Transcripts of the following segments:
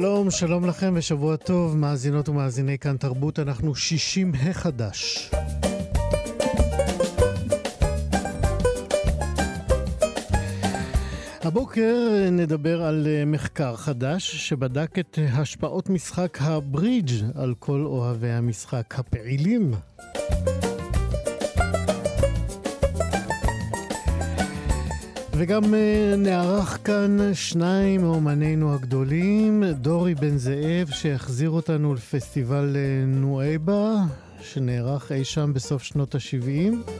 שלום, שלום לכם ושבוע טוב, מאזינות ומאזיני כאן תרבות, אנחנו 60 החדש. הבוקר נדבר על אה, מחקר חדש שבדק את השפעות משחק הברידג' על כל אוהבי המשחק הפעילים. וגם אה, נערך כאן שניים מאומנינו הגדולים, דורי בן זאב שהחזיר אותנו לפסטיבל אה, נואבה, שנערך אי שם בסוף שנות ה-70,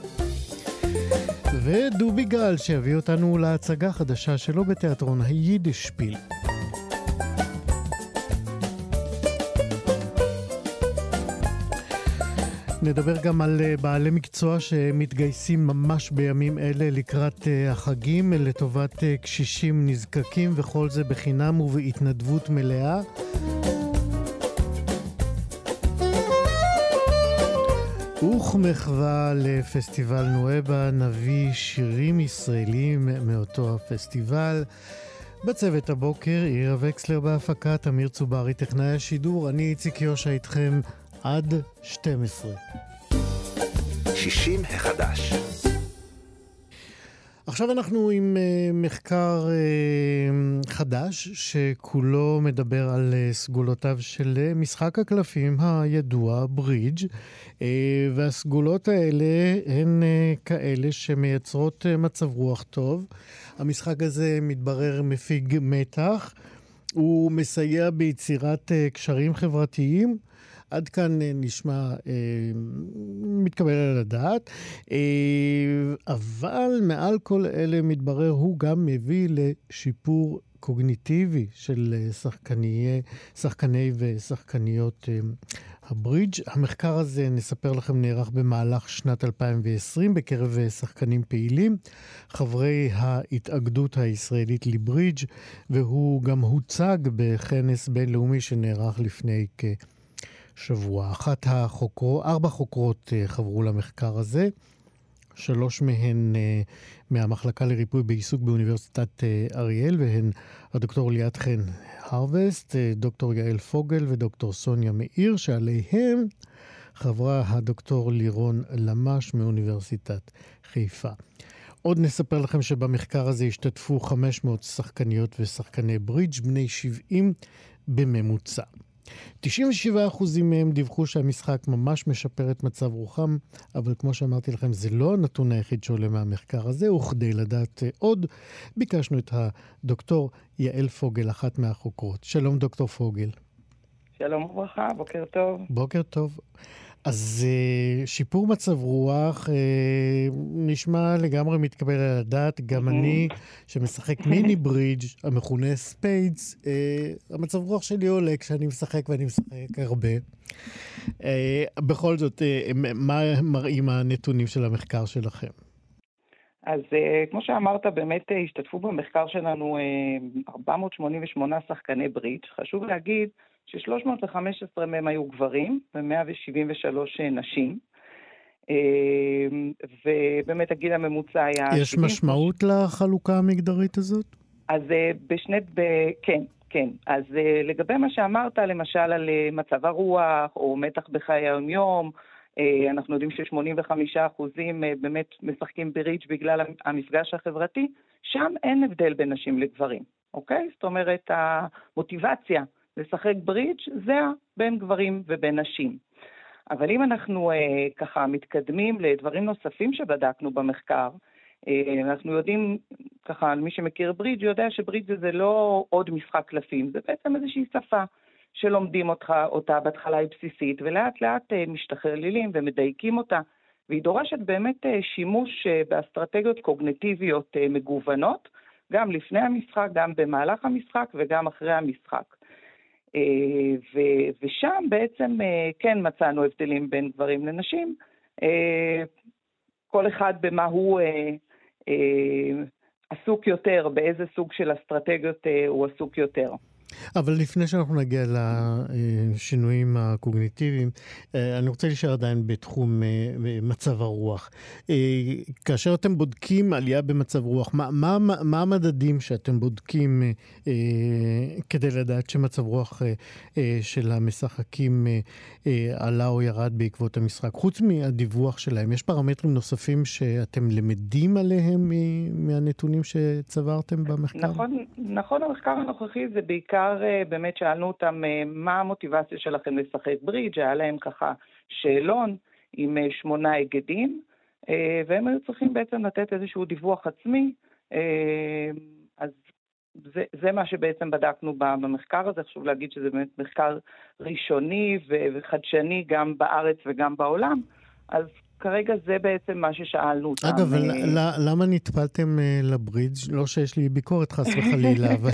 ודובי גל שיביא אותנו להצגה חדשה שלו בתיאטרון היידישפיל. נדבר גם על אה, בעלי מקצוע שמתגייסים ממש בימים אלה לקראת אה, החגים לטובת אה, קשישים נזקקים, וכל זה בחינם ובהתנדבות מלאה. וכמחווה לפסטיבל נואבה נביא שירים ישראלים מאותו הפסטיבל. בצוות הבוקר, עירה וקסלר בהפקה, תמיר צוברי, טכנאי השידור, אני איציק יושע איתכם עד 12. 60 החדש. עכשיו אנחנו עם uh, מחקר uh, חדש שכולו מדבר על uh, סגולותיו של uh, משחק הקלפים הידוע, ברידג', uh, והסגולות האלה הן uh, כאלה שמייצרות uh, מצב רוח טוב. המשחק הזה מתברר מפיג מתח, הוא מסייע ביצירת uh, קשרים חברתיים. עד כאן אה, נשמע אה, מתקבל על הדעת, אה, אבל מעל כל אלה מתברר הוא גם מביא לשיפור קוגניטיבי של אה, שחקני, שחקני ושחקניות אה, הברידג'. המחקר הזה, נספר לכם, נערך במהלך שנת 2020 בקרב אה, שחקנים פעילים, חברי ההתאגדות הישראלית לברידג', והוא גם הוצג בכנס בינלאומי שנערך לפני כ... שבוע. אחת החוקרות, ארבע חוקרות אה, חברו למחקר הזה, שלוש מהן אה, מהמחלקה לריפוי בעיסוק באוניברסיטת אה, אריאל, והן הדוקטור ליאת חן הרווסט, דוקטור יעל פוגל ודוקטור סוניה מאיר, שעליהם חברה הדוקטור לירון למש מאוניברסיטת חיפה. עוד נספר לכם שבמחקר הזה השתתפו 500 שחקניות ושחקני ברידג' בני 70 בממוצע. 97% מהם דיווחו שהמשחק ממש משפר את מצב רוחם, אבל כמו שאמרתי לכם, זה לא הנתון היחיד שעולה מהמחקר הזה, וכדי לדעת עוד, ביקשנו את הדוקטור יעל פוגל, אחת מהחוקרות. שלום, דוקטור פוגל. שלום וברכה, בוקר טוב. בוקר טוב. אז uh, שיפור מצב רוח uh, נשמע לגמרי מתקבל על הדעת. גם אני, שמשחק מיני ברידג', המכונה Spades, uh, המצב רוח שלי עולה כשאני משחק ואני משחק הרבה. בכל זאת, מה מראים הנתונים של המחקר שלכם? אז כמו שאמרת, באמת השתתפו במחקר שלנו uh, 488 שחקני ברידג'. חשוב להגיד ש-315 מהם היו גברים ו-173 נשים. אה, ובאמת הגיל הממוצע היה... יש 70. משמעות לחלוקה המגדרית הזאת? אז אה, בשני... ב... כן, כן. אז אה, לגבי מה שאמרת, למשל על מצב הרוח, או מתח בחיי היום-יום, אנחנו יודעים ש-85% באמת משחקים בריץ' בגלל המפגש החברתי, שם אין הבדל בין נשים לגברים, אוקיי? זאת אומרת, המוטיבציה לשחק ברידג' זה בין גברים ובין נשים. אבל אם אנחנו אה, ככה מתקדמים לדברים נוספים שבדקנו במחקר, אה, אנחנו יודעים, ככה, מי שמכיר ברידג' יודע שברידג' זה לא עוד משחק קלפים, זה בעצם איזושהי שפה שלומדים אותה, אותה בהתחלה היא בסיסית, ולאט לאט משתכללים ומדייקים אותה, והיא דורשת באמת שימוש באסטרטגיות קוגנטיביות מגוונות, גם לפני המשחק, גם במהלך המשחק וגם אחרי המשחק. ושם בעצם כן מצאנו הבדלים בין גברים לנשים, כל אחד במה הוא עסוק יותר, באיזה סוג של אסטרטגיות הוא עסוק יותר. אבל לפני שאנחנו נגיע לשינויים הקוגניטיביים, אה, אני רוצה להישאר עדיין בתחום אה, מצב הרוח. אה, כאשר אתם בודקים עלייה במצב רוח, מה, מה, מה המדדים שאתם בודקים כדי לדעת שמצב רוח של המשחקים עלה או ירד בעקבות המשחק? חוץ מהדיווח שלהם, יש פרמטרים נוספים שאתם למדים עליהם מהנתונים שצברתם במחקר? נכון, נכון המחקר הנוכחי זה בעיקר... בעיקר אה, באמת שאלנו אותם אה, מה המוטיבציה שלכם לשחק ברידג', היה להם ככה שאלון עם אה, שמונה היגדים, והם היו צריכים בעצם לתת איזשהו דיווח עצמי, אז זה, זה מה שבעצם בדקנו במחקר הזה, חשוב להגיד שזה באמת מחקר ראשוני וחדשני גם בארץ וגם בעולם, אז כרגע זה בעצם מה ששאלנו אותם. אגב, למה נטפלתם לברידג'? לא שיש לי ביקורת חס וחלילה, אבל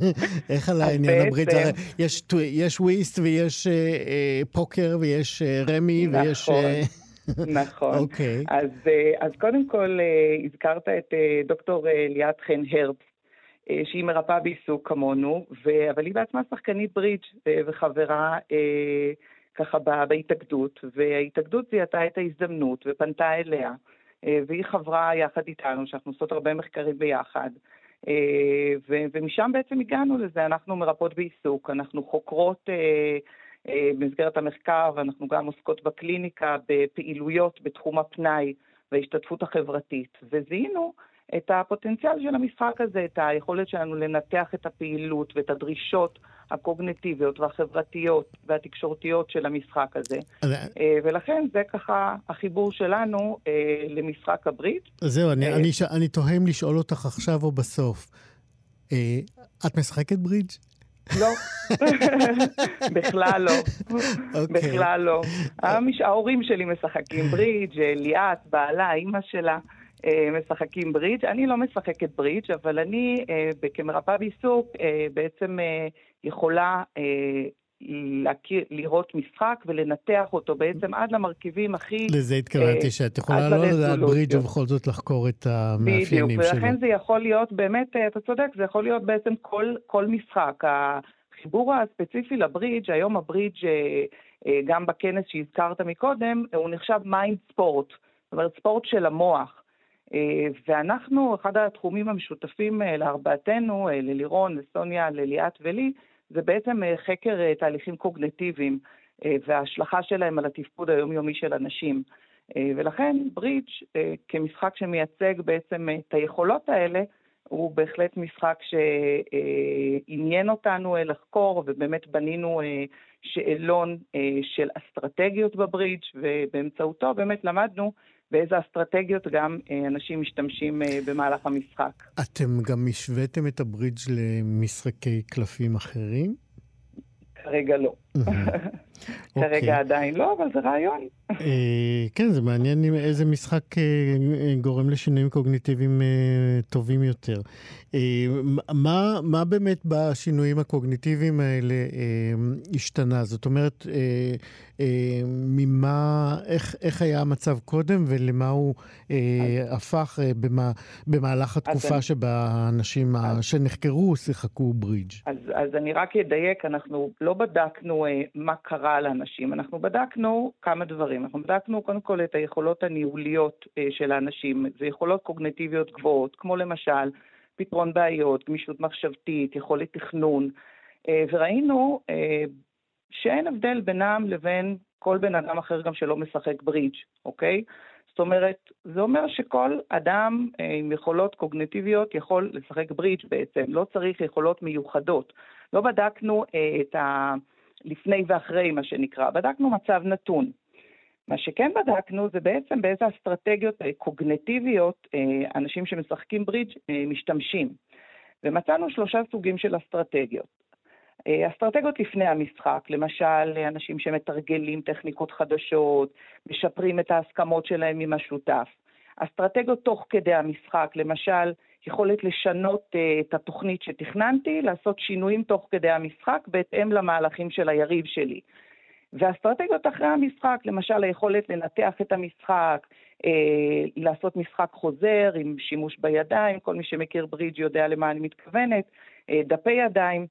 איך על העניין הברידג'? הרי יש וויסט ויש פוקר ויש רמי ויש... נכון. אוקיי. אז קודם כל הזכרת את דוקטור ליאת חן הרבס, שהיא מרפאה בעיסוק כמונו, אבל היא בעצמה שחקנית ברידג' וחברה ככה בהתאגדות, וההתאגדות זיהתה את ההזדמנות ופנתה אליה, אה, והיא חברה יחד איתנו, שאנחנו עושות הרבה מחקרים ביחד. אה, ומשם בעצם הגענו לזה, אנחנו מרפאות בעיסוק, אנחנו חוקרות אה, במסגרת המחקר, ואנחנו גם עוסקות בקליניקה בפעילויות בתחום הפנאי וההשתתפות החברתית, וזיהינו את הפוטנציאל של המשחק הזה, את היכולת שלנו לנתח את הפעילות ואת הדרישות הקוגנטיביות והחברתיות והתקשורתיות של המשחק הזה. אה, ולכן זה ככה החיבור שלנו אה, למשחק הברית. זהו, אני, אה, אני, אני תוהה אם לשאול אותך עכשיו או בסוף. את משחקת ברידג'? לא, בכלל לא, okay. אוקיי. בכלל לא. ההורים שלי משחקים ברידג', ליאת, בעלה, אימא שלה. אה, משחקים ברידג'. אני לא משחקת ברידג', אבל אני אה, כמרפאה בעיסוק אה, בעצם יכולה להכיר, לראות משחק ולנתח אותו בעצם עד למרכיבים הכי... לזה התכוונתי, אה, שאת יכולה לא לדעת ברידג' ובכל זאת לחקור את המאפיינים בדיוק, שלו. בדיוק, ולכן זה יכול להיות באמת, אתה צודק, זה יכול להיות בעצם כל, כל משחק. החיבור הספציפי לברידג', היום הברידג', גם בכנס שהזכרת מקודם, הוא נחשב mind sport. זאת אומרת, ספורט של המוח. אה, ואנחנו, אחד התחומים המשותפים אה, לארבעתנו, אה, ללירון, לסוניה, לליאת ולי, זה בעצם חקר תהליכים קוגנטיביים וההשלכה שלהם על התפקוד היומיומי של אנשים. ולכן ברידג' כמשחק שמייצג בעצם את היכולות האלה, הוא בהחלט משחק שעניין אותנו לחקור, ובאמת בנינו שאלון של אסטרטגיות בברידג', ובאמצעותו באמת למדנו ואיזה אסטרטגיות גם אה, אנשים משתמשים אה, במהלך המשחק. אתם גם השוויתם את הברידג' למשחקי קלפים אחרים? כרגע לא. כרגע אוקיי. עדיין לא, אבל זה רעיון. אה, כן, זה מעניין איזה משחק גורם לשינויים קוגניטיביים טובים יותר. מה, מה באמת בשינויים הקוגניטיביים האלה השתנה? זאת אומרת, ממה, איך, איך היה המצב קודם ולמה הוא הפך במה, במהלך התקופה שבה האנשים אז, שנחקרו שיחקו ברידג'. אז, אז אני רק אדייק, אנחנו לא בדקנו מה קרה לאנשים, אנחנו בדקנו כמה דברים. אנחנו בדקנו קודם כל את היכולות הניהוליות של האנשים, זה יכולות קוגנטיביות גבוהות, כמו למשל פתרון בעיות, גמישות מחשבתית, יכולת תכנון, וראינו שאין הבדל בינם לבין כל בן אדם אחר גם שלא משחק ברידג', אוקיי? זאת אומרת, זה אומר שכל אדם אה, עם יכולות קוגנטיביות יכול לשחק ברידג' בעצם, לא צריך יכולות מיוחדות. לא בדקנו אה, את ה... לפני ואחרי, מה שנקרא, בדקנו מצב נתון. מה שכן בדקנו זה בעצם באיזה אסטרטגיות אה, קוגנטיביות אה, אנשים שמשחקים ברידג' אה, משתמשים. ומצאנו שלושה סוגים של אסטרטגיות. אסטרטגיות לפני המשחק, למשל אנשים שמתרגלים טכניקות חדשות, משפרים את ההסכמות שלהם עם השותף. אסטרטגיות תוך כדי המשחק, למשל יכולת לשנות uh, את התוכנית שתכננתי, לעשות שינויים תוך כדי המשחק בהתאם למהלכים של היריב שלי. ואסטרטגיות אחרי המשחק, למשל היכולת לנתח את המשחק, אה, לעשות משחק חוזר עם שימוש בידיים, כל מי שמכיר ברידג' יודע למה אני מתכוונת, אה, דפי ידיים,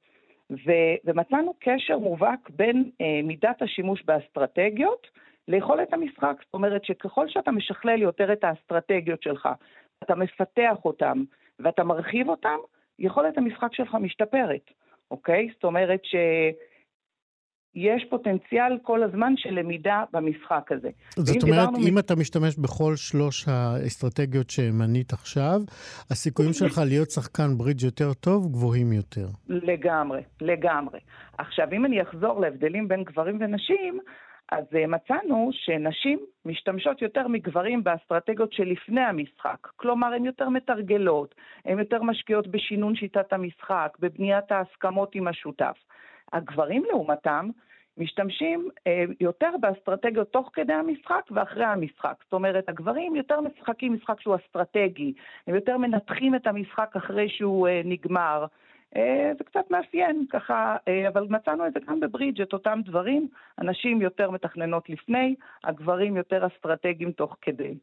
ו, ומצאנו קשר מובהק בין אה, מידת השימוש באסטרטגיות ליכולת המשחק. זאת אומרת שככל שאתה משכלל יותר את האסטרטגיות שלך, אתה מפתח אותן ואתה מרחיב אותן, יכולת המשחק שלך משתפרת, אוקיי? זאת אומרת ש... יש פוטנציאל כל הזמן של למידה במשחק הזה. זאת אומרת, אם מ... אתה משתמש בכל שלוש האסטרטגיות שמנית עכשיו, הסיכויים שלך להיות שחקן ברידג' יותר טוב גבוהים יותר. לגמרי, לגמרי. עכשיו, אם אני אחזור להבדלים בין גברים ונשים, אז uh, מצאנו שנשים משתמשות יותר מגברים באסטרטגיות שלפני המשחק. כלומר, הן יותר מתרגלות, הן יותר משקיעות בשינון שיטת המשחק, בבניית ההסכמות עם השותף. הגברים לעומתם משתמשים אה, יותר באסטרטגיות תוך כדי המשחק ואחרי המשחק. זאת אומרת, הגברים יותר משחקים משחק שהוא אסטרטגי, הם יותר מנתחים את המשחק אחרי שהוא אה, נגמר. אה, זה קצת מאפיין ככה, אה, אבל מצאנו את זה גם בברידג', את אותם דברים. הנשים יותר מתכננות לפני, הגברים יותר אסטרטגיים תוך כדי.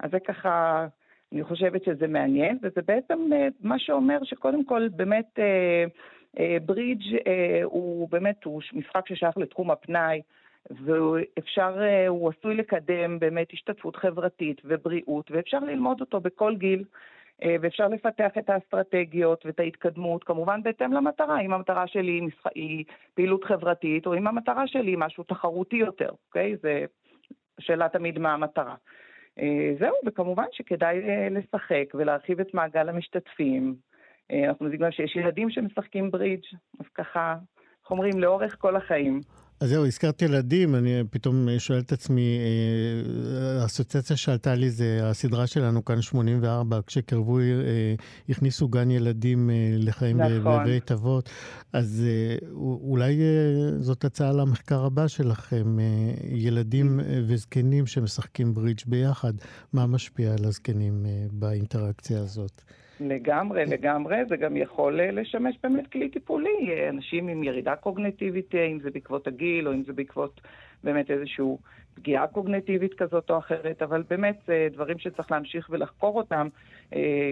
אז זה ככה, אני חושבת שזה מעניין, וזה בעצם אה, מה שאומר שקודם כל באמת... ברידג' הוא באמת, הוא משחק ששייך לתחום הפנאי, ואפשר, הוא עשוי לקדם באמת השתתפות חברתית ובריאות, ואפשר ללמוד אותו בכל גיל. ואפשר לפתח את האסטרטגיות ואת ההתקדמות, כמובן בהתאם למטרה, אם המטרה שלי היא, פעילות חברתית, או אם המטרה שלי היא משהו תחרותי יותר, אוקיי? זה שאלה תמיד מה המטרה. זהו, וכמובן שכדאי לשחק ולהרחיב את מעגל המשתתפים, אה, אנחנו יודעים גם שיש ילדים שמשחקים ברידג', אז ככה, איך אומרים, לאורך כל החיים. אז זהו, הזכרת ילדים, אני פתאום שואל את עצמי, אה, האסוציאציה שעלתה לי זה הסדרה שלנו כאן 84, כשקרבו, אה, הכניסו גן ילדים לחיים נכון. בבית אבות, אז אולי זאת הצעה למחקר הבא שלכם, ילדים וזקנים שמשחקים ברידג' ביחד, מה משפיע על הזקנים באינטראקציה הזאת? לגמרי, לגמרי. זה גם יכול אה, לשמש באמת כלי טיפולי. אה, אנשים עם ירידה קוגנטיבית, אה, אם זה בעקבות הגיל, או אם זה בעקבות באמת איזושהי פגיעה קוגנטיבית כזאת או אחרת, אבל באמת זה דברים שצריך להמשיך ולחקור אותם.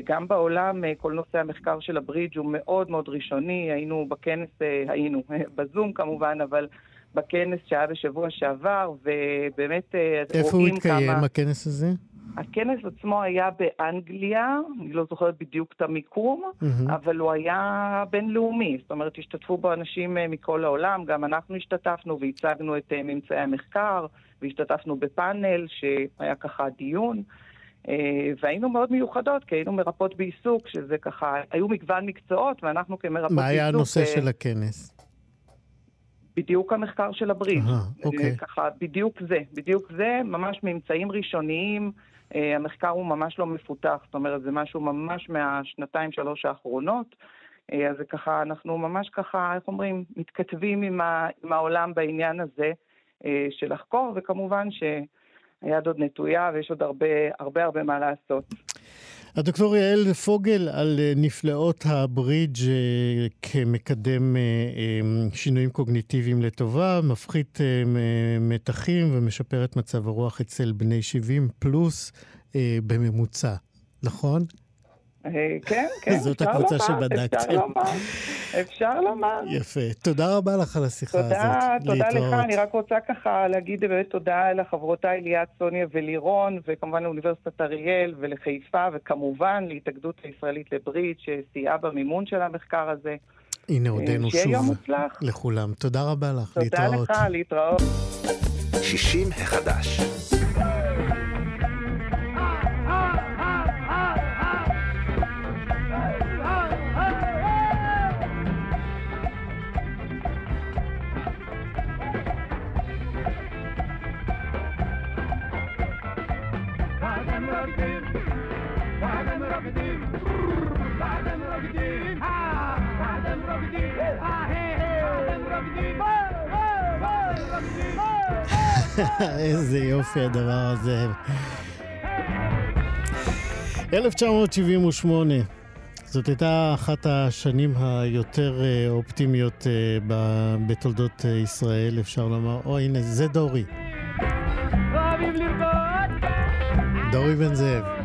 גם בעולם, כל נושא המחקר של הברידג' הוא מאוד מאוד ראשוני. היינו בכנס, היינו, בזום כמובן, אבל... בכנס שהיה בשבוע שעבר, ובאמת רואים כמה... איפה הוא התקיים, הכנס הזה? הכנס עצמו היה באנגליה, אני לא זוכרת בדיוק את המיקום, mm-hmm. אבל הוא היה בינלאומי, זאת אומרת, השתתפו בו אנשים אה, מכל העולם, גם אנחנו השתתפנו והצגנו את אה, ממצאי המחקר, והשתתפנו בפאנל שהיה ככה דיון. אה, והיינו מאוד מיוחדות, כי היינו מרפאות בעיסוק, שזה ככה, היו מגוון מקצועות, ואנחנו כמרפאות בעיסוק... מה היה הנושא של הכנס? בדיוק המחקר של הבריד. אוקיי. ככה, בדיוק זה, בדיוק זה, ממש ממצאים ראשוניים. אה, המחקר הוא ממש לא מפותח, זאת אומרת, זה משהו ממש מהשנתיים, שלוש האחרונות. אה, אז זה ככה, אנחנו ממש ככה, איך אומרים, מתכתבים עם, ה, עם העולם בעניין הזה אה, של לחקור, וכמובן שהיד עוד נטויה ויש עוד הרבה הרבה הרבה מה לעשות. הדוקטור יעל פוגל על נפלאות הברידג' כמקדם שינויים קוגניטיביים לטובה, מפחית מתחים ומשפר את מצב הרוח אצל בני 70 פלוס בממוצע, נכון? כן, כן, זאת הקבוצה שבדקתם. אפשר לומר, אפשר לומר. יפה. תודה רבה לך על השיחה הזאת. תודה, תודה לך. אני רק רוצה ככה להגיד באמת תודה לחברותיי ליאת, סוניה ולירון, וכמובן לאוניברסיטת אריאל ולחיפה, וכמובן להתאגדות הישראלית לברית, שסייעה במימון של המחקר הזה. הנה עודנו שוב. שיהיה יום מוצלח. לכולם. תודה רבה לך, להתראות. תודה לך, להתראות. 60 החדש. איזה יופי הדבר הזה. 1978. זאת הייתה אחת השנים היותר אה, אופטימיות אה, בתולדות אה, ישראל, אפשר לומר. או, הנה, זה דורי. דורי בן זאב.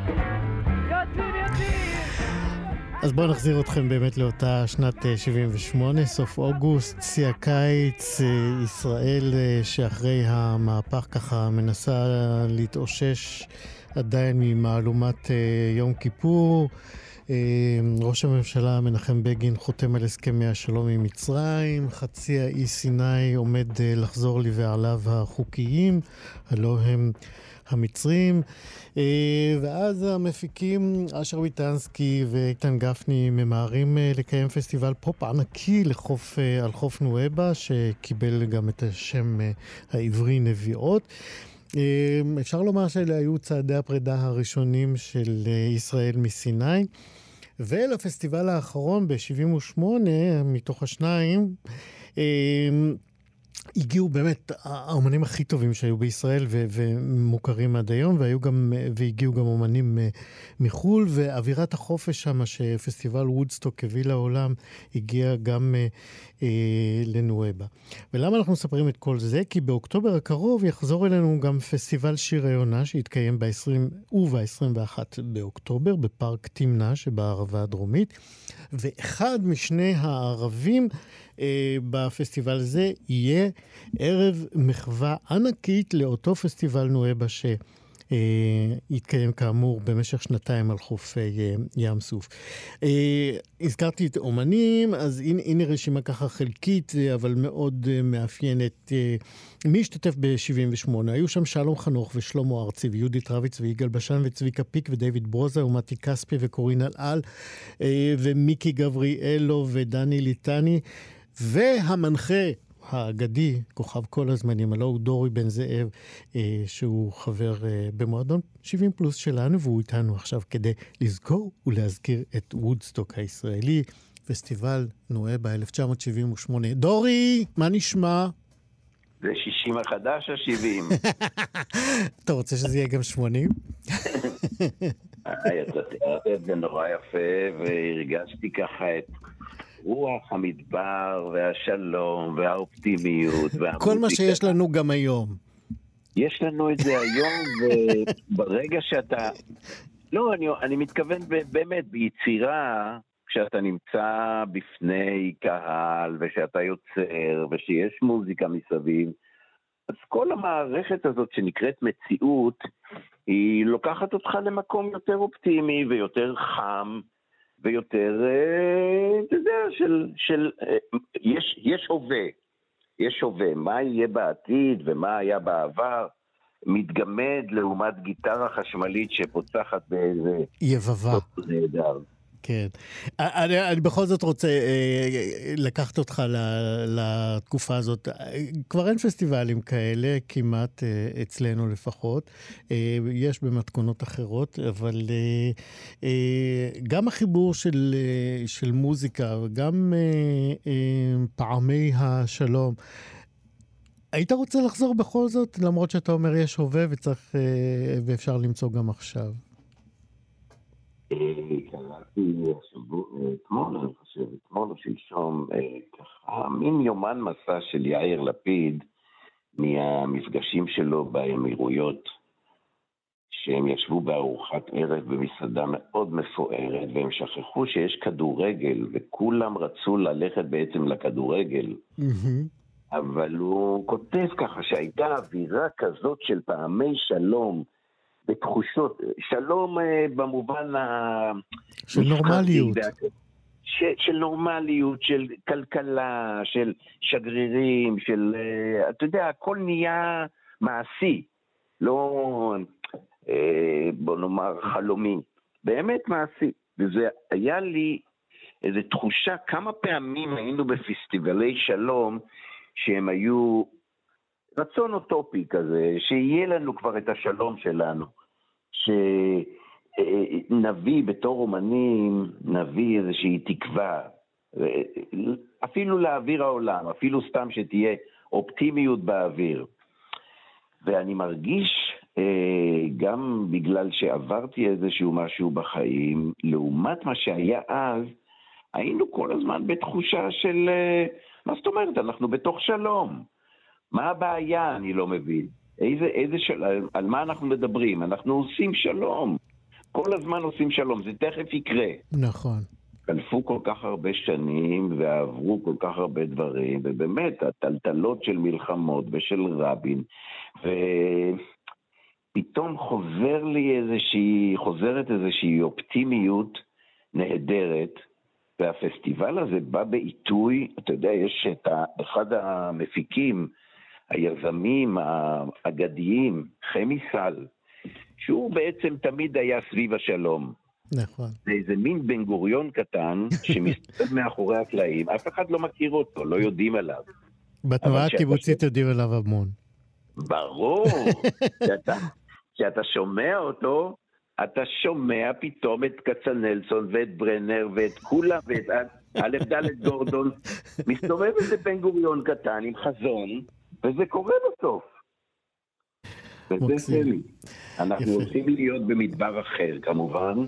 אז בואו נחזיר אתכם באמת לאותה שנת 78, סוף אוגוסט, שיא הקיץ, ישראל שאחרי המהפך ככה מנסה להתאושש עדיין ממהלומת יום כיפור. ראש הממשלה מנחם בגין חותם על הסכמי השלום עם מצרים, חצי האי סיני עומד לחזור לבעליו החוקיים, הלא הם המצרים. ואז המפיקים אשר ויטנסקי ואיתן גפני ממהרים לקיים פסטיבל פופ ענקי לחוף, על חוף נואבה, שקיבל גם את השם העברי נביאות. אפשר לומר שאלה היו צעדי הפרידה הראשונים של ישראל מסיני. ולפסטיבל האחרון ב-78, מתוך השניים, הגיעו באמת האומנים הכי טובים שהיו בישראל ו- ומוכרים עד היום, והיו גם, והגיעו גם אומנים מחו"ל, ואווירת החופש שם, שפסטיבל וודסטוק הביא לעולם, הגיע גם אה, לנואבה. ולמה אנחנו מספרים את כל זה? כי באוקטובר הקרוב יחזור אלינו גם פסטיבל שיר היונה, שיתקיים ב-20 וב-21 באוקטובר, בפארק תמנע שבערבה הדרומית. ואחד משני הערבים אה, בפסטיבל הזה יהיה ערב מחווה ענקית לאותו פסטיבל נואבה ש... יתקיים כאמור במשך שנתיים על חוף ים סוף. הזכרתי את אומנים, אז הנה, הנה רשימה ככה חלקית, אבל מאוד מאפיינת. מי השתתף ב-78? היו שם שלום חנוך ושלמה ארצי ויהודית רביץ ויגאל בשן וצביקה פיק ודייוויד ברוזה ומתי כספי וקורין אלעל ומיקי גבריאלו ודני ליטני. והמנחה האגדי, כוכב כל הזמנים, הלא הוא דורי בן זאב, אה, שהוא חבר אה, במועדון 70 פלוס שלנו, והוא איתנו עכשיו כדי לזכור ולהזכיר את וודסטוק הישראלי, פסטיבל נואבה 1978. דורי, מה נשמע? זה 60 החדש או 70? אתה רוצה שזה יהיה גם 80? אתה תיארת את זה נורא יפה, והרגשתי ככה את רוח המדבר והשלום והאופטימיות והמוזיקה. כל מה שיש לנו גם היום. יש לנו את זה היום, וברגע שאתה... לא, אני, אני מתכוון באמת ביצירה, כשאתה נמצא בפני קהל, ושאתה יוצר, ושיש מוזיקה מסביב, אז כל המערכת הזאת שנקראת מציאות, היא לוקחת אותך למקום יותר אופטימי ויותר חם, ויותר, אתה יודע, של, של יש, יש הווה, יש הווה, מה יהיה בעתיד ומה היה בעבר, מתגמד לעומת גיטרה חשמלית שפוצחת באיזה... יבבה. כן. אני, אני בכל זאת רוצה אה, לקחת אותך ל, לתקופה הזאת. כבר אין פסטיבלים כאלה, כמעט אה, אצלנו לפחות. אה, יש במתכונות אחרות, אבל אה, אה, גם החיבור של, אה, של מוזיקה וגם אה, אה, פעמי השלום, היית רוצה לחזור בכל זאת, למרות שאתה אומר יש הווה וצריך, אה, ואפשר למצוא גם עכשיו? קראתי אתמול, אני חושב, אתמול או שלשום, ככה, מין יומן מסע של יאיר לפיד מהמפגשים שלו באמירויות, שהם ישבו בארוחת ערב במסעדה מאוד מפוארת, והם שכחו שיש כדורגל, וכולם רצו ללכת בעצם לכדורגל. אבל הוא כותב ככה שהייתה אווירה כזאת של פעמי שלום, בתחושות, שלום במובן ה... של נורמליות. ש, של נורמליות, של כלכלה, של שגרירים, של, אתה יודע, הכל נהיה מעשי, לא, בוא נאמר, חלומי, באמת מעשי. וזה היה לי איזו תחושה, כמה פעמים היינו בפסטיבלי שלום, שהם היו רצון אוטופי כזה, שיהיה לנו כבר את השלום שלנו. שנביא בתור אומנים, נביא איזושהי תקווה, אפילו לאוויר העולם, אפילו סתם שתהיה אופטימיות באוויר. ואני מרגיש, אה, גם בגלל שעברתי איזשהו משהו בחיים, לעומת מה שהיה אז, היינו כל הזמן בתחושה של, אה, מה זאת אומרת, אנחנו בתוך שלום. מה הבעיה, אני לא מבין. איזה, איזה של... על מה אנחנו מדברים? אנחנו עושים שלום. כל הזמן עושים שלום, זה תכף יקרה. נכון. חלפו כל כך הרבה שנים ועברו כל כך הרבה דברים, ובאמת, הטלטלות של מלחמות ושל רבין, ופתאום חוזר לי איזושהי, חוזרת איזושהי אופטימיות נהדרת, והפסטיבל הזה בא בעיתוי, אתה יודע, יש את אחד המפיקים, היזמים האגדיים, חמי סל, שהוא בעצם תמיד היה סביב השלום. נכון. זה איזה מין בן גוריון קטן שמסתובב מאחורי הקלעים, אף אחד לא מכיר אותו, לא יודעים עליו. בתנועה הקיבוצית יודעים עליו המון. ברור, כשאתה שומע אותו, אתה שומע פתאום את כצנלסון ואת ברנר ואת כולם ואת א' ד' גורדון, מסתובב איזה בן גוריון קטן עם חזון, וזה קורה בסוף. וזה סמי. אנחנו הולכים להיות במדבר אחר כמובן.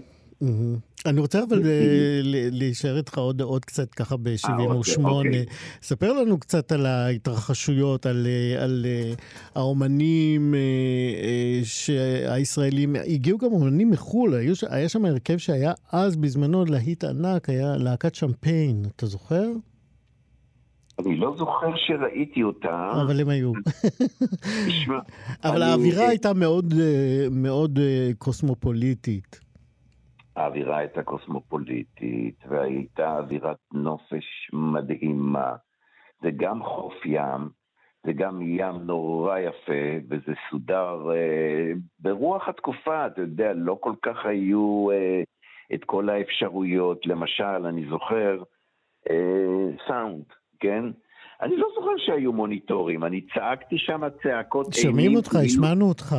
אני רוצה אבל אה, להישאר איתך עוד, עוד קצת ככה ב-78. אה, אוקיי. ספר לנו קצת על ההתרחשויות, על, אה, על האומנים הישראלים. הגיעו גם אומנים מחו"ל, היה שם הרכב שהיה אז בזמנו להיט ענק, היה להקת שמפיין, אתה זוכר? אני לא זוכר שראיתי אותה. אבל הם היו. אבל האווירה הייתה מאוד, מאוד קוסמופוליטית. האווירה הייתה קוסמופוליטית, והייתה אווירת נופש מדהימה. זה גם חוף ים, זה גם ים נורא יפה, וזה סודר אה, ברוח התקופה, אתה יודע, לא כל כך היו אה, את כל האפשרויות. למשל, אני זוכר אה, סאונד, כן? אני לא זוכר שהיו מוניטורים, אני צעקתי שם צעקות אימים. שומעים אותך, כאילו- השמענו אותך.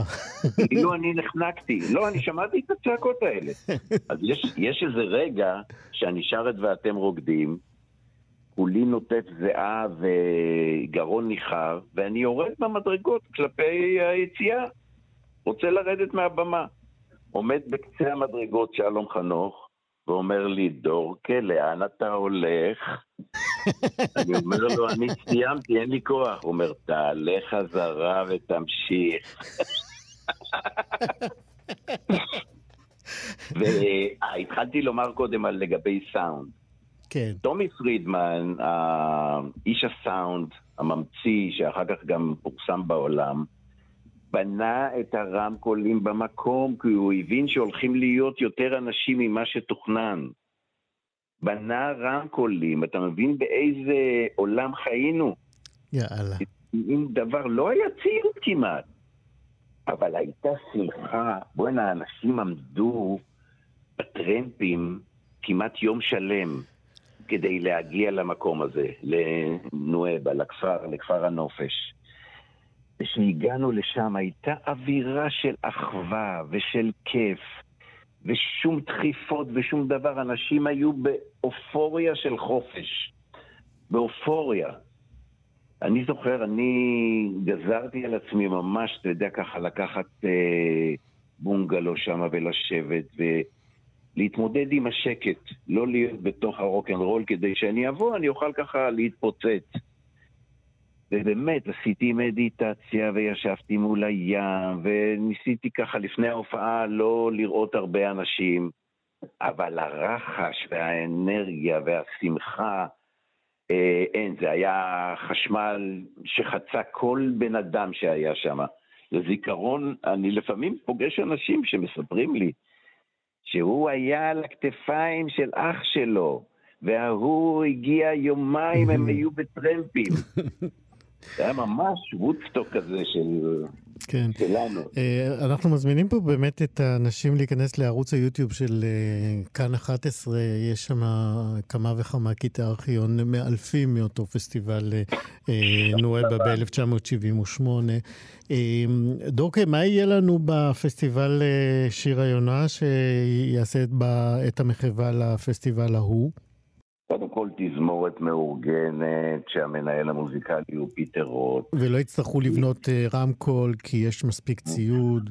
כאילו אני נחנקתי. לא, אני שמעתי את הצעקות האלה. אז יש, יש איזה רגע שאני שר את ואתם רוקדים, כולי נוטף זיעה וגרון ניחר, ואני יורד במדרגות כלפי היציאה. רוצה לרדת מהבמה. עומד בקצה המדרגות שלום חנוך, ואומר לי, דורקה, לאן אתה הולך? אני אומר לו, אני סיימתי, אין לי כוח. הוא אומר, תעלה חזרה ותמשיך. והתחלתי לומר קודם על לגבי סאונד. כן. טומי פרידמן, איש הסאונד, הממציא, שאחר כך גם פורסם בעולם, בנה את הרמקולים במקום, כי הוא הבין שהולכים להיות יותר אנשים ממה שתוכנן. בנה רמקולים, אתה מבין באיזה עולם חיינו? יאללה. אם דבר, לא היה ציוד כמעט, אבל הייתה שמחה. בוא'נה, אנשים עמדו בטרמפים כמעט יום שלם כדי להגיע למקום הזה, לנואבה, לכפר, לכפר הנופש. וכשהגענו לשם הייתה אווירה של אחווה ושל כיף. ושום דחיפות ושום דבר. אנשים היו באופוריה של חופש. באופוריה. אני זוכר, אני גזרתי על עצמי ממש, אתה יודע, ככה לקחת אה, בונגלו שם ולשבת ולהתמודד עם השקט, לא להיות בתוך הרוקנרול כדי שאני אבוא, אני אוכל ככה להתפוצץ. ובאמת, עשיתי מדיטציה וישבתי מול הים, וניסיתי ככה לפני ההופעה לא לראות הרבה אנשים, אבל הרחש והאנרגיה והשמחה, אה, אין, זה היה חשמל שחצה כל בן אדם שהיה שם. לזיכרון, אני לפעמים פוגש אנשים שמספרים לי שהוא היה על הכתפיים של אח שלו, וההוא הגיע יומיים, הם היו בטרמפים. זה היה ממש וודסטוק כזה של... כן. שלנו. Uh, אנחנו מזמינים פה באמת את האנשים להיכנס לערוץ היוטיוב של uh, כאן 11, יש שם כמה וכמה קטעי ארכיון מאלפים מאותו פסטיבל uh, נואבה ב-1978. Uh, דורקה, מה יהיה לנו בפסטיבל שיר היונה שיעשה את המחווה לפסטיבל ההוא? קודם כל תזמורת מאורגנת, שהמנהל המוזיקלי הוא פיטר רוט. ולא יצטרכו לבנות אה, רמקול, כי יש מספיק ציוד.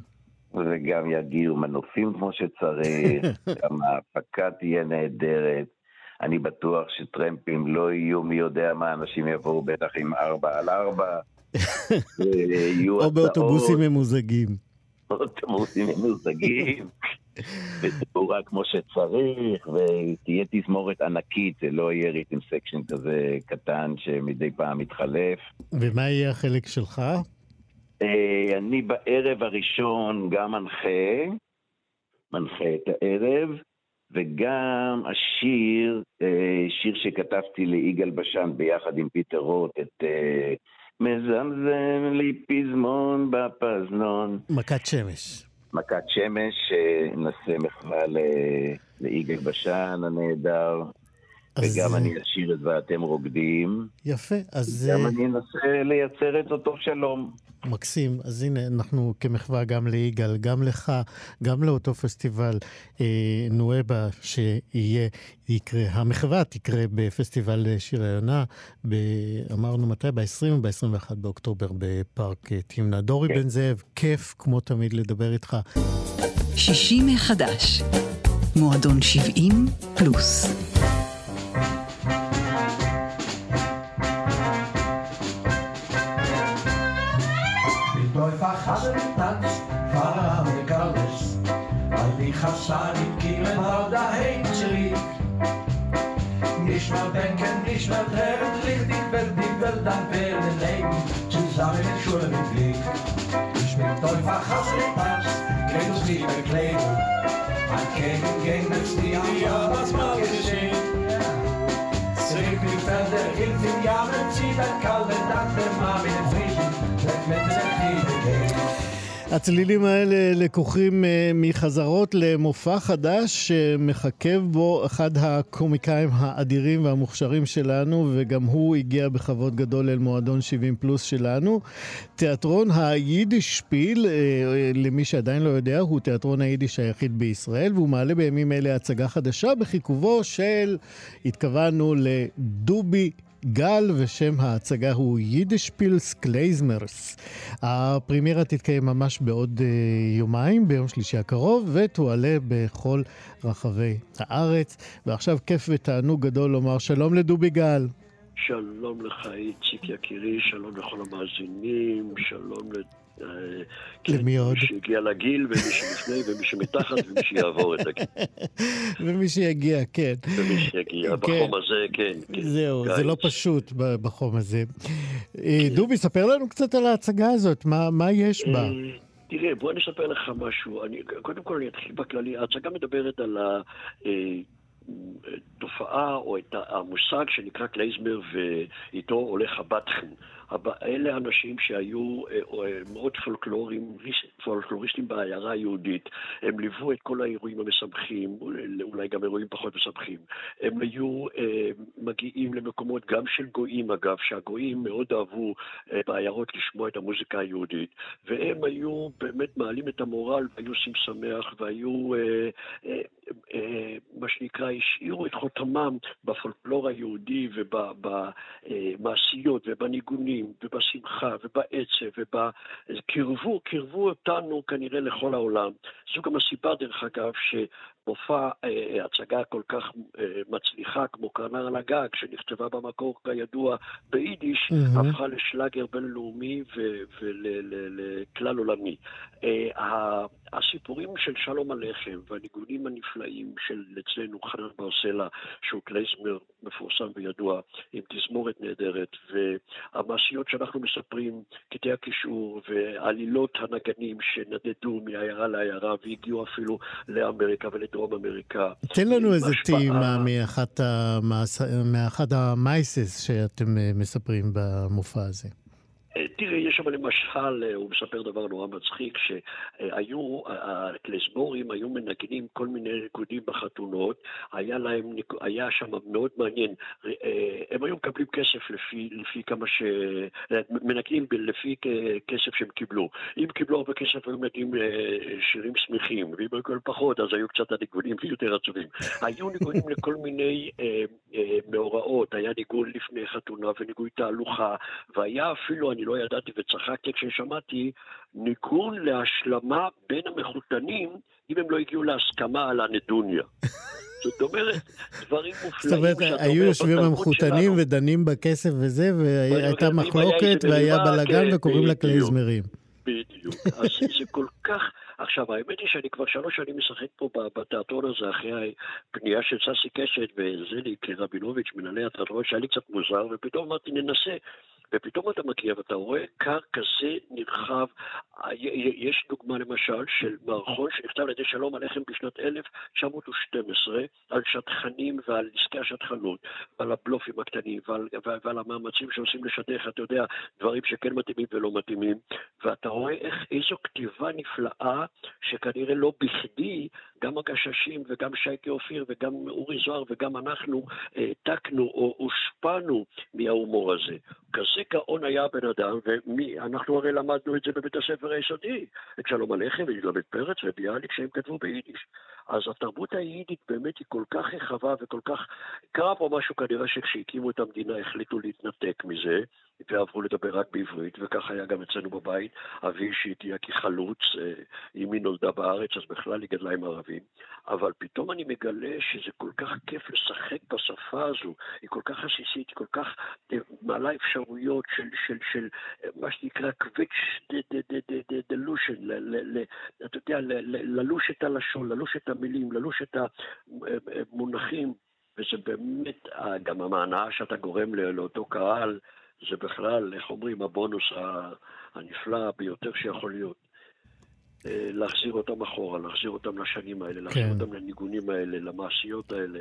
וגם יגיעו מנופים כמו שצריך, גם ההפקה תהיה נהדרת. אני בטוח שטרמפים לא יהיו מי יודע מה, אנשים יבואו בטח עם ארבע על ארבע. או באוטובוסים ממוזגים. אוטובוסים ממוזגים. בתאורה כמו שצריך, ותהיה תזמורת ענקית, זה לא יהיה ריתם סקשן כזה קטן שמדי פעם מתחלף. ומה יהיה החלק שלך? אה, אני בערב הראשון גם מנחה, מנחה את הערב, וגם השיר, אה, שיר שכתבתי ליגאל בשן ביחד עם פיטר רוט, את אה, מזמזם לי פזמון בפזנון. מכת שמש. מכת שמש, נעשה מחווה ליגאל בשן הנהדר. וגם אני אשאיר את ואתם רוקדים. יפה, אז... גם אני אנסה לייצר את אותו שלום. מקסים. אז הנה, אנחנו כמחווה גם ליגאל, גם לך, גם לאותו פסטיבל אה, נואבה שיהיה, יקרה. המחווה תקרה בפסטיבל שיר היונה, ב, אמרנו מתי? ב-20 וב-21 באוקטובר בפארק תמנע. דורי כן. בן זאב, כיף כמו תמיד לדבר איתך. שישי מחדש, מועדון 70 פלוס. Kielen hau daheim zurück. Nicht mehr denken, nicht mehr tränen, richtig wird die Welt dann werden leben, zusammen in Schule mit Glück. Ich bin einfach Hassanin Pass, kenn uns nicht mehr kleben. Ein Kägen gegen das Tier, ja, was mal geschehen. Zurück die Felder, hilft in Jahren, zieht ein kalter Tag, der Mann mit dem Frieden, wird mit der Kriege gehen. הצלילים האלה לקוחים אה, מחזרות למופע חדש שמחכב בו אחד הקומיקאים האדירים והמוכשרים שלנו, וגם הוא הגיע בכבוד גדול אל מועדון 70 פלוס שלנו. תיאטרון היידישפיל, אה, למי שעדיין לא יודע, הוא תיאטרון היידיש היחיד בישראל, והוא מעלה בימים אלה הצגה חדשה בכיכובו של, התכוונו לדובי גל, ושם ההצגה הוא יידישפילס קלייזמרס. הפרימיירה תתקיים ממש בעוד uh, יומיים, ביום שלישי הקרוב, ותועלה בכל רחבי הארץ. ועכשיו כיף ותענוג גדול לומר שלום לדובי גל. שלום לך, איציק יקירי, שלום לכל המאזינים, שלום לת... אה, למי עוד? מי שהגיע לגיל, ומי שלפני, ומי שמתחת, ומי שיעבור את הגיל. ומי שיגיע, כן. ומי שיגיע, כן. בחום הזה, כן. כן. זהו, זה לא פשוט בחום הזה. אה, כן. דובי, ספר לנו קצת על ההצגה הזאת, מה יש בה? אה, תראה, בוא אני אספר לך משהו. קודם כל אני אתחיל בכללי. ההצגה מדברת על התופעה או את המושג שנקרא קלייזמר ואיתו הולך הבטחן. אלה אנשים שהיו אה, אה, מאוד פולקלוריסטים בעיירה היהודית. הם ליוו את כל האירועים המשמחים, אולי גם אירועים פחות משמחים. הם היו אה, מגיעים למקומות גם של גויים, אגב, שהגויים מאוד אהבו בעיירות לשמוע את המוזיקה היהודית, והם היו באמת מעלים את המורל והיו עושים שמח והיו, מה שנקרא, השאירו את חותמם בפולקלור היהודי ובמעשיות ובניגונים. בדיבורים ובשמחה ובעצב ובקרבו, קרבו אותנו כנראה לכל העולם. זו גם הסיבה, דרך אגב, ש... מופע, אה, הצגה כל כך אה, מצליחה כמו קרנר על הגג, שנכתבה במקור כידוע ביידיש, mm-hmm. הפכה לשלאגר בינלאומי ולכלל עולמי. אה, הסיפורים של שלום הלחם והניגונים הנפלאים של אצלנו חנן ברסלה, שהוא קלייזמר מפורסם וידוע, עם תזמורת נהדרת, והמעשיות שאנחנו מספרים, קטעי הקישור ועלילות הנגנים שנדדו מעיירה לעיירה והגיעו אפילו לאמריקה ולדרום. דרום אמריקה. תן לנו איזה טעימה מאחת המייסס שאתם אה, מספרים במופע הזה. תראה, יש שם למשל, אה, הוא מספר דבר נורא מצחיק, שהיו, הקלסבורים היו מנגנים כל מיני ריקודים בחתונות, היה להם, היה שם מאוד מעניין, הם היו מקבלים כסף לפי, לפי כמה ש... מנגנים לפי כסף שהם קיבלו. אם קיבלו הרבה כסף היו מנגנים שירים שמחים, ואם היו כל פחות, אז היו קצת הניגונים יותר עצובים. היו ניגונים לכל מיני אה, אה, מאורעות, היה ניגון לפני חתונה וניגון תהלוכה, והיה אפילו, אני לא ידעתי וצחקתי כששמעתי, ניגון להשלמה בין המחותנים, אם הם לא הגיעו להסכמה על הנדוניה. זאת אומרת, דברים מופלאים. זאת אומרת, היו יושבים המחותנים ודנים בכסף וזה, והייתה מחלוקת והיה בלאגן כן, וקוראים לה כלי בדיוק. אז זה כל כך... עכשיו, האמת היא שאני כבר שלוש שנים משחק פה בתיאטרון הזה אחרי הפנייה של ססי קשת וזליק רבינוביץ', מנהלי התיאטרון, שהיה לי קצת מוזר, ופתאום אמרתי, ננסה. ופתאום אתה מגיע ואתה רואה קר כזה נרחב. יש דוגמה למשל של מערכון שנכתב על ידי שלום עליכם בשנת 1912 על שטחנים ועל עסקי השטחנות ועל הבלופים הקטנים ועל, ועל, ועל המאמצים שעושים לשדך, אתה יודע, דברים שכן מתאימים ולא מתאימים, ואתה רואה איך, איזו כתיבה נפלאה שכנראה לא בכדי גם הגששים וגם שייקי אופיר וגם אורי זוהר וגם אנחנו העתקנו או הושפענו מההומור הזה. כזה גאון היה הבן אדם, ואנחנו הרי למדנו את זה בבית הספר היסודי, את שלום הלחם וגלעד פרץ וביאליק שהם כתבו ביידיש. אז התרבות היידית באמת היא כל כך רחבה וכל כך... קרה פה משהו כנראה שכשהקימו את המדינה החליטו להתנתק מזה, ועברו לדבר רק בעברית, וכך היה גם אצלנו בבית. אבי שהגיע כחלוץ, אה, אם היא נולדה בארץ, אז בכלל היא גדלה עם ערבים. אבל פתאום אני מגלה שזה כל כך כיף לשחק בשפה הזו, היא כל כך עסיסית, היא כל כך אה, מעלה אפשרויות של, של, של אה, מה שנקרא קוויץ' דלושן, אתה יודע, ללוש את הלשון, ללוש את המילים, ללוש את המונחים. וזה באמת גם המהנאה שאתה גורם לאותו קהל זה בכלל, איך אומרים, הבונוס הנפלא ביותר שיכול להיות. אה, להחזיר אותם אחורה, להחזיר אותם לשנים האלה, להחזיר כן. אותם לניגונים האלה, למעשיות האלה,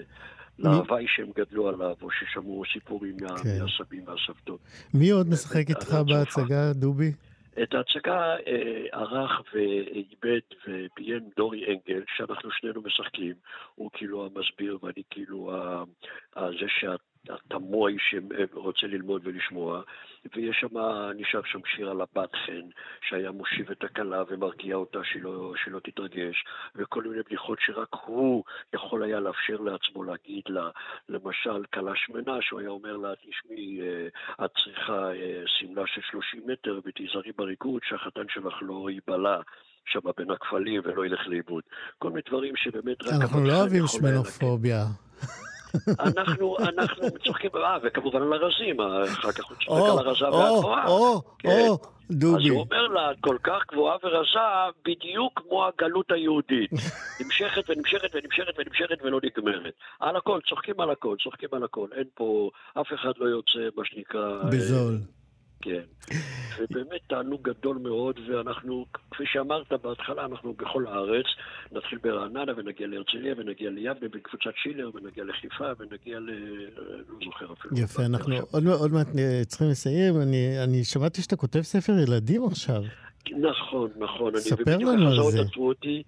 להוואי שהם גדלו עליו, או ששמעו סיפורים כן. מהסבים והסבתות. מי עוד משחק איתך בהצגה, דובי? את ההצגה אה, ערך ואיבד וביים דורי אנגל, שאנחנו שנינו משחקים. הוא כאילו המסביר ואני כאילו זה התמוי שרוצה ללמוד ולשמוע, ויש שם, נשאר שם שיר על הבת חן, שהיה מושיב את הכלה ומרגיע אותה שלא, שלא תתרגש, וכל מיני בדיחות שרק הוא יכול היה לאפשר לעצמו להגיד לה, למשל, כלה שמנה, שהוא היה אומר לה, תשמעי, אה, את צריכה אה, שמלה של 30 מטר ותיזהרי בריקוד שהחתן שלך לא ייבלע. שם בין הכפלים ולא ילך לאיבוד. כל מיני דברים שבאמת רק... אנחנו לא אוהבים שמנופוביה. אנחנו, אנחנו צוחקים, אה, וכמובן על הרזים, אחר כך הוא צוחק על הרזה והגבוהה. או, כן. או, דובי. אז הוא אומר לה, את כל כך גבוהה ורזה, בדיוק כמו הגלות היהודית. נמשכת ונמשכת ונמשכת ונמשכת ולא נגמרת. על הכל, צוחקים על הכל, צוחקים על הכל. אין פה, אף אחד לא יוצא, מה שנקרא... בזול. כן. ובאמת תענוג גדול מאוד, ואנחנו, כפי שאמרת בהתחלה, אנחנו בכל הארץ, נתחיל ברעננה ונגיע להרצליה ונגיע ליבנה בקבוצת שילר ונגיע לחיפה ונגיע ל... לא זוכר אפילו. יפה, אנחנו עוד, עוד מעט צריכים לסיים. אני, אני שמעתי שאתה כותב ספר ילדים עכשיו. נכון, נכון. ספר לנו על זה. עצרו אותי.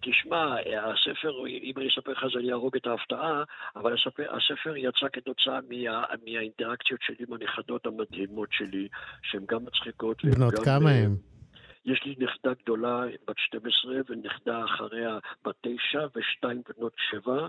תשמע, הספר, אם אני אספר לך אז אני אהרוג את ההפתעה, אבל הספר, הספר יצא כתוצאה מה, מהאינטראקציות שלי עם הנכדות המדהימות שלי, שהן גם מצחיקות. בנות כמה הן? יש לי נכדה גדולה בת 12 ונכדה אחריה בת 9 ושתיים בנות 7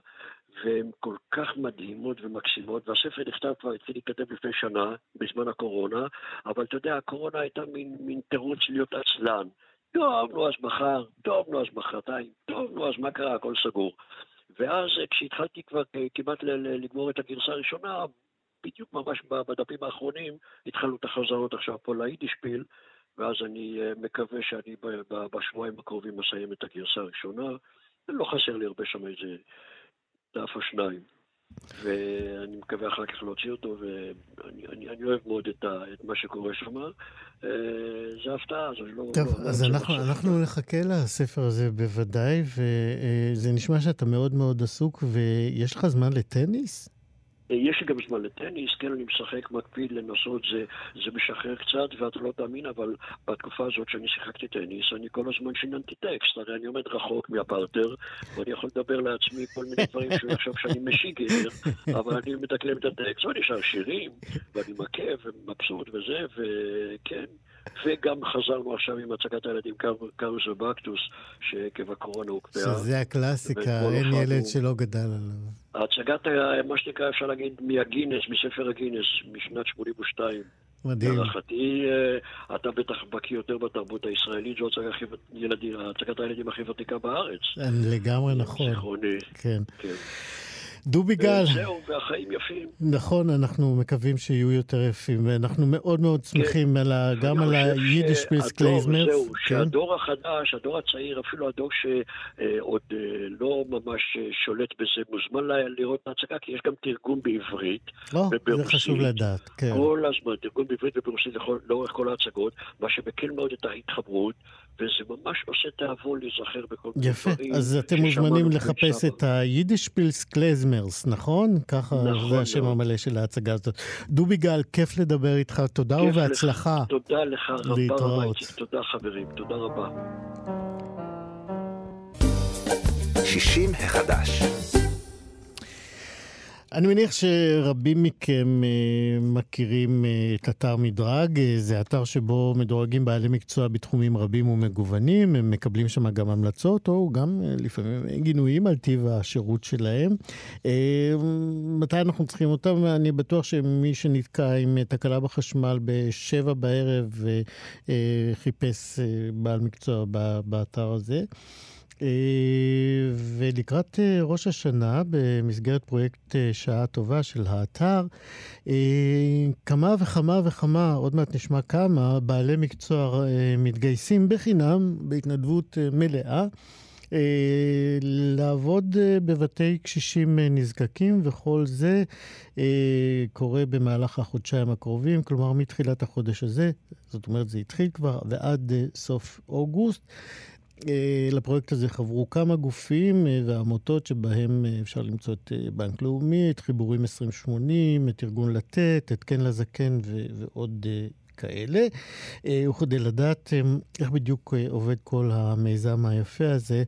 והן כל כך מדהימות ומקסימות, והספר נכתב כבר, התחיל להיכתב לפני שנה, בזמן הקורונה, אבל אתה יודע, הקורונה הייתה מין, מין תירוץ להיות עצלן. טוב, נו אז מחר, טוב, נו אז מחרתיים, טוב, נו אז מה קרה, הכל סגור. ואז כשהתחלתי כבר כמעט לגמור את הגרסה הראשונה, בדיוק ממש בדפים האחרונים, התחלנו את החזרות עכשיו פה ליידישפיל, ואז אני אה, מקווה שאני בשבועיים הקרובים מסיים את הגרסה הראשונה. לא חסר לי הרבה שם איזה דף או שניים. ואני מקווה אחר כך להוציא אותו, ואני אני, אני אוהב מאוד את, ה, את מה שקורה שם. אה, זה הפתעה, אז לא... טוב, לא, אז לא אנחנו, אנחנו נחכה לספר הזה בוודאי, וזה נשמע שאתה מאוד מאוד עסוק, ויש לך זמן לטניס? יש לי גם זמן לטניס, כן, אני משחק, מקפיד לנסות, זה, זה משחרר קצת, ואתה לא תאמין, אבל בתקופה הזאת שאני שיחקתי טניס, אני כל הזמן שיננתי טקסט, הרי אני עומד רחוק מהפרטר, ואני יכול לדבר לעצמי כל מיני דברים שאני חושב שאני משיגר, אבל אני מדקלם את הטקסט, ואני שר שירים, ואני מכה ומבסוט וזה, וכן. וגם חזרנו עכשיו עם הצגת הילדים קארוס ובקטוס, שעקב הקורונה הוקפאה. שזה הקלאסיקה, אין ילד שלא גדל עליו. הצגת, מה שנקרא, אפשר להגיד, מהגינס, מספר הגינס, משנת 82. מדהים. להערכתי, אה, אתה בטח בקיא יותר בתרבות הישראלית, זו הצגת הילדים הכי ותיקה בארץ. לגמרי נכון. זיכרוני. כן. כן. דובי גל. זהו, והחיים יפים. נכון, אנחנו מקווים שיהיו יותר יפים, ואנחנו מאוד מאוד שמחים כן. על גם על היידיש פריס קלייזמרס. זהו, כן? שהדור החדש, הדור הצעיר, אפילו הדור שעוד אה, לא ממש אה, שולט בזה, מוזמן לראות את ההצגה, כי יש גם תרגום בעברית. לא, זה חשוב לדעת, כן. כל הזמן, תרגום בעברית וברוסית לאורך כל ההצגות, מה שמקל מאוד את ההתחברות. וזה ממש עושה תיאבון להיזכר בכל מיני דברים. יפה, אז אתם מוזמנים לחפש את היידישפילס קלזמרס, נכון? ככה נכון זה השם המלא של ההצגה הזאת. דובי גל, כיף לדבר איתך, תודה ובהצלחה. לך, תודה לך רבה רבה, תודה חברים, תודה רבה. 60 החדש אני מניח שרבים מכם uh, מכירים uh, את אתר מדרג, uh, זה אתר שבו מדורגים בעלי מקצוע בתחומים רבים ומגוונים, הם מקבלים שם גם המלצות או גם לפעמים גינויים על טיב השירות שלהם. מתי אנחנו צריכים אותם? אני בטוח שמי שנתקע עם תקלה בחשמל בשבע בערב uh, בעל מקצוע באתר הזה. אה, ולקראת אה, ראש השנה, במסגרת פרויקט אה, שעה טובה של האתר, כמה וכמה וכמה, עוד מעט נשמע כמה, בעלי מקצוע מתגייסים בחינם, בהתנדבות מלאה. לעבוד בבתי קשישים נזקקים, וכל זה קורה במהלך החודשיים הקרובים, כלומר מתחילת החודש הזה, זאת אומרת זה התחיל כבר, ועד סוף אוגוסט. אה, לפרויקט הזה חברו כמה גופים אה, ועמותות שבהם אה, אפשר למצוא את בנק לאומי, את חיבורים 2080, את ארגון לתת, את כן לזקן ו- ועוד כאלה. וכדי לדעת איך בדיוק עובד כל המיזם היפה הזה,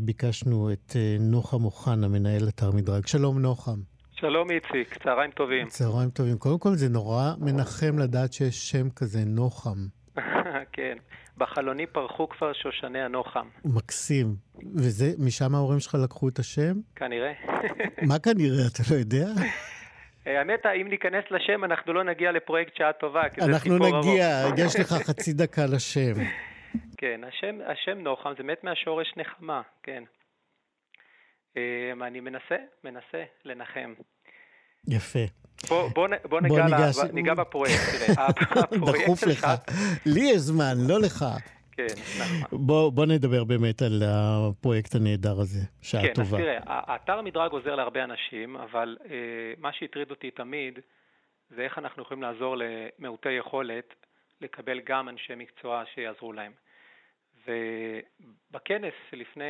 ביקשנו את נוחם אוחנה, מנהל אתר מדרג. שלום נוחם. שלום איציק, צהריים טובים. צהריים טובים. קודם כל זה נורא מנחם לדעת שיש שם כזה, נוחם. כן. בחלוני פרחו כבר שושני הנוחם. מקסים. וזה, משם ההורים שלך לקחו את השם? כנראה. מה כנראה? אתה לא יודע? אה, האמת, אם ניכנס לשם, אנחנו לא נגיע לפרויקט שעה טובה, כי זה סיפור ארוך. אנחנו נגיע, יש לך חצי דקה לשם. כן, השם, השם נוחם זה מת מהשורש נחמה, כן. אה, אני מנסה, מנסה לנחם. יפה. בוא, בוא, בוא, בוא ניגע, ניגש... ניגע בפרויקט. דחוף לך. לי יש זמן, לא לך. כן, נכון. בוא, בוא נדבר באמת על הפרויקט הנהדר הזה, שעה כן, טובה. כן, אז תראה, אתר מדרג עוזר להרבה אנשים, אבל אה, מה שהטריד אותי תמיד זה איך אנחנו יכולים לעזור למעוטי יכולת לקבל גם אנשי מקצוע שיעזרו להם. ובכנס לפני,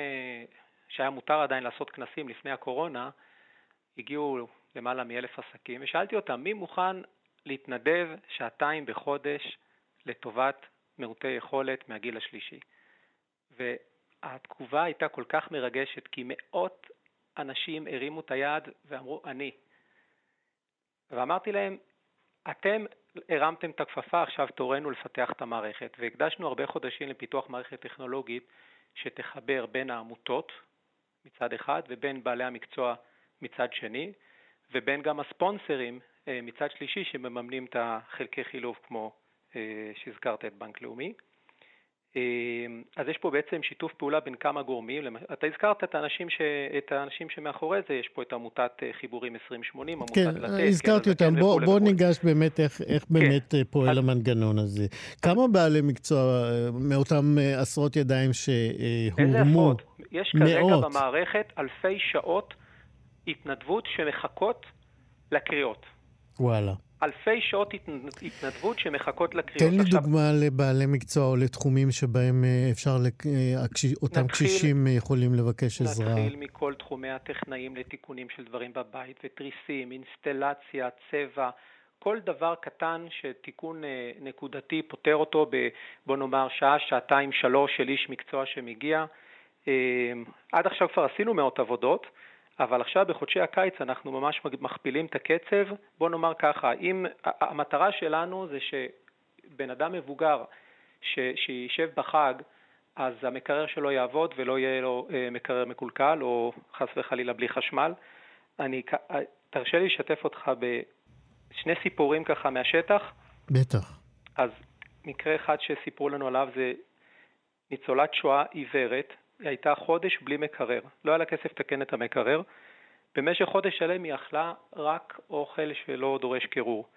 שהיה מותר עדיין לעשות כנסים לפני הקורונה, הגיעו למעלה מאלף עסקים, ושאלתי אותם, מי מוכן להתנדב שעתיים בחודש לטובת מעוטי יכולת מהגיל השלישי? והתגובה הייתה כל כך מרגשת, כי מאות אנשים הרימו את היד ואמרו, אני. ואמרתי להם, אתם הרמתם את הכפפה, עכשיו תורנו לפתח את המערכת. והקדשנו הרבה חודשים לפיתוח מערכת טכנולוגית שתחבר בין העמותות מצד אחד ובין בעלי המקצוע מצד שני, ובין גם הספונסרים אה, מצד שלישי שמממנים את החלקי חילוף כמו אה, שהזכרת את בנק לאומי. אה, אז יש פה בעצם שיתוף פעולה בין כמה גורמים. אתה הזכרת את האנשים, ש... את האנשים שמאחורי זה, יש פה את עמותת חיבורים 2080, עמותת כן, לתת. כן, הזכרתי אותם. בוא, בוא ניגש באמת איך, איך כן. באמת פועל אז... המנגנון הזה. כמה בעלי מקצוע מאותם עשרות ידיים שהורמו? איזה עשרות? יש כרגע מאות. במערכת אלפי שעות התנדבות שמחכות לקריאות. וואלה. אלפי שעות התנדבות שמחכות לקריאות. תן לי עכשיו... דוגמה לבעלי מקצוע או לתחומים שבהם אה, אפשר, לק... אה, אותם נתחיל, קשישים יכולים לבקש נתחיל עזרה. נתחיל מכל תחומי הטכנאים לתיקונים של דברים בבית, ותריסים, אינסטלציה, צבע, כל דבר קטן שתיקון אה, נקודתי פותר אותו ב, בוא נאמר, שעה, שעתיים, שלוש של איש מקצוע שמגיע. עד עכשיו כבר עשינו מאות עבודות. אבל עכשיו בחודשי הקיץ אנחנו ממש מכפילים את הקצב. בוא נאמר ככה, אם המטרה שלנו זה שבן אדם מבוגר ש, שישב בחג, אז המקרר שלו יעבוד ולא יהיה לו אה, מקרר מקולקל או חס וחלילה בלי חשמל. אני, אה, תרשה לי לשתף אותך בשני סיפורים ככה מהשטח. בטח. אז מקרה אחד שסיפרו לנו עליו זה ניצולת שואה עיוורת הייתה חודש בלי מקרר, לא היה לה כסף לתקן את המקרר. במשך חודש שלם היא אכלה רק אוכל שלא דורש קירור.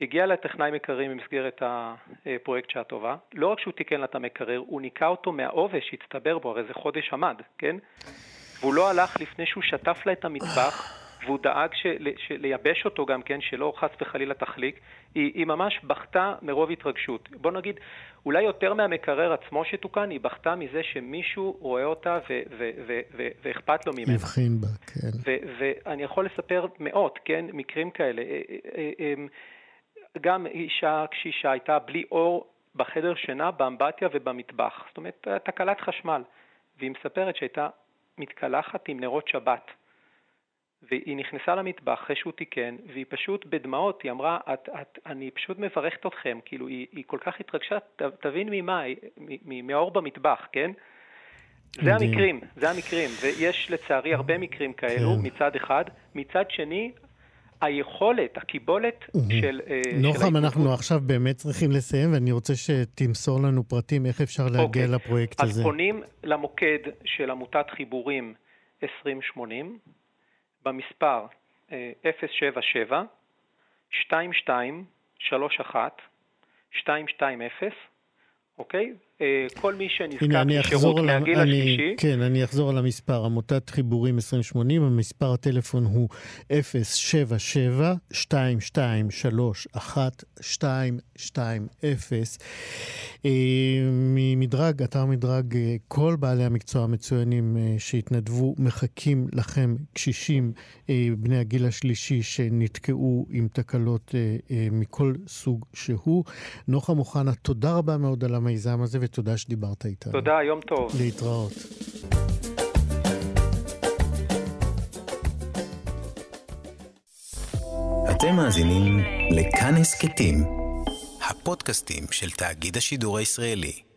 הגיע לטכנאי מקררים במסגרת הפרויקט שעה טובה, לא רק שהוא תיקן לה את המקרר, הוא ניקה אותו מהעובש שהצטבר בו, הרי זה חודש עמד, כן? והוא לא הלך לפני שהוא שטף לה את המטבח, והוא דאג של, של, לייבש אותו גם כן, שלא חס וחלילה תחליק. היא, היא ממש בכתה מרוב התרגשות. בוא נגיד, אולי יותר מהמקרר עצמו שתוקן, היא בכתה מזה שמישהו רואה אותה ו- ו- ו- ו- ואכפת לו ממנה. הבחין בה, כן. ואני יכול לספר מאות, כן, מקרים כאלה. אה, אה, אה, גם אישה קשישה הייתה בלי אור בחדר שינה, באמבטיה ובמטבח. זאת אומרת, תקלת חשמל. והיא מספרת שהייתה מתקלחת עם נרות שבת. והיא נכנסה למטבח אחרי שהוא תיקן, והיא פשוט בדמעות, היא אמרה, את, את, אני פשוט מברכת אתכם, כאילו, היא, היא כל כך התרגשה, ת, תבין ממה, מהאור במטבח, כן? זה המקרים, זה המקרים, ויש לצערי הרבה מקרים כאלו כן. מצד אחד. מצד שני, היכולת, הקיבולת של... אה, נוחם, אנחנו עכשיו באמת צריכים לסיים, ואני רוצה שתמסור לנו פרטים איך אפשר להגיע אוקיי. לפרויקט הזה. אז פונים למוקד של עמותת חיבורים 2080, במספר 077 22 31 220, אוקיי? אה, כל מי שנזקק לשירות מהגיל השלישי... כן, אני אחזור על המספר. עמותת חיבורים 2080, המספר הטלפון הוא 077-223-1220. אה, ממדרג, אתר מדרג, אה, כל בעלי המקצוע המצוינים שהתנדבו מחכים לכם, קשישים בני הגיל השלישי שנתקעו עם תקלות מכל סוג שהוא. נוחם אוחנה, תודה רבה מאוד על המיזם הזה. ותודה שדיברת איתנו. תודה, יום טוב. להתראות. אתם מאזינים לכאן הסכתים, הפודקאסטים של תאגיד השידור הישראלי.